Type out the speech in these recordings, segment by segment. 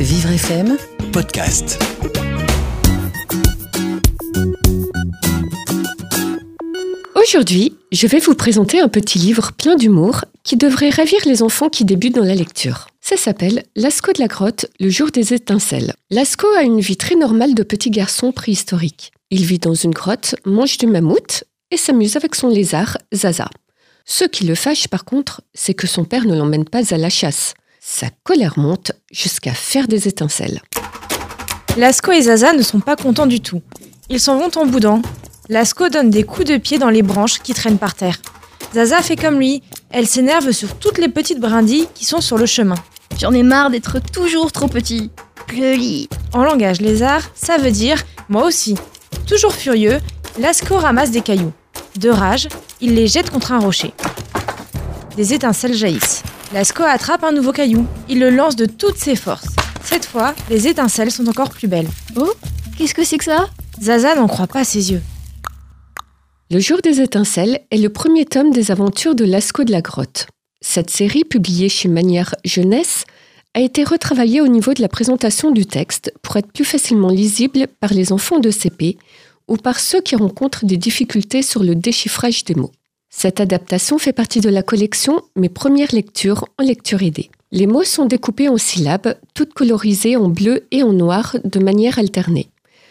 Vivre FM, podcast. Aujourd'hui, je vais vous présenter un petit livre plein d'humour qui devrait ravir les enfants qui débutent dans la lecture. Ça s'appelle Lascaux de la grotte, le jour des étincelles. Lascaux a une vie très normale de petit garçon préhistorique. Il vit dans une grotte, mange du mammouth et s'amuse avec son lézard, Zaza. Ce qui le fâche par contre, c'est que son père ne l'emmène pas à la chasse. Sa colère monte jusqu'à faire des étincelles. Lasco et Zaza ne sont pas contents du tout. Ils s'en vont en boudant. Lasco donne des coups de pied dans les branches qui traînent par terre. Zaza fait comme lui. Elle s'énerve sur toutes les petites brindilles qui sont sur le chemin. J'en ai marre d'être toujours trop petit. Pleuli. En langage lézard, ça veut dire moi aussi. Toujours furieux, Lasco ramasse des cailloux. De rage, il les jette contre un rocher. Des étincelles jaillissent. Lasco attrape un nouveau caillou. Il le lance de toutes ses forces. Cette fois, les étincelles sont encore plus belles. Oh Qu'est-ce que c'est que ça? Zaza n'en croit pas ses yeux. Le jour des étincelles est le premier tome des aventures de Lascaux de la grotte. Cette série, publiée chez Manière Jeunesse, a été retravaillée au niveau de la présentation du texte pour être plus facilement lisible par les enfants de CP ou par ceux qui rencontrent des difficultés sur le déchiffrage des mots. Cette adaptation fait partie de la collection Mes premières lectures en lecture aidée. Les mots sont découpés en syllabes, toutes colorisées en bleu et en noir de manière alternée.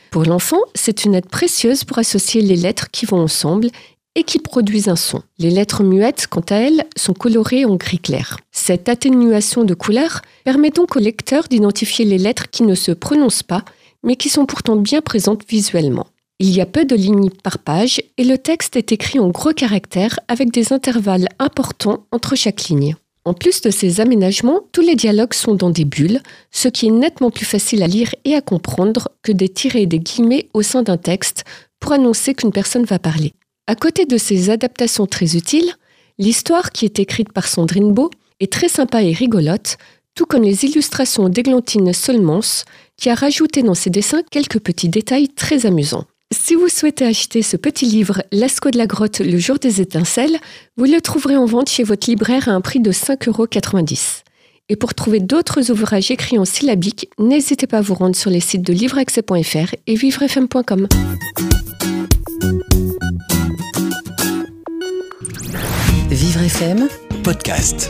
Pour l'enfant, c'est une aide précieuse pour associer les lettres qui vont ensemble et qui produisent un son. Les lettres muettes, quant à elles, sont colorées en gris clair. Cette atténuation de couleurs permet donc au lecteur d'identifier les lettres qui ne se prononcent pas, mais qui sont pourtant bien présentes visuellement. Il y a peu de lignes par page et le texte est écrit en gros caractères avec des intervalles importants entre chaque ligne. En plus de ces aménagements, tous les dialogues sont dans des bulles, ce qui est nettement plus facile à lire et à comprendre que des tirés et des guillemets au sein d'un texte pour annoncer qu'une personne va parler. À côté de ces adaptations très utiles, l'histoire qui est écrite par Sandrine Beau est très sympa et rigolote, tout comme les illustrations d'Églantine Solmans, qui a rajouté dans ses dessins quelques petits détails très amusants. Si vous souhaitez acheter ce petit livre Lascaux de la grotte, le jour des étincelles, vous le trouverez en vente chez votre libraire à un prix de 5,90 euros. Et pour trouver d'autres ouvrages écrits en syllabique, n'hésitez pas à vous rendre sur les sites de livreaccès.fr et vivrefm.com. Vivre FM, Podcast.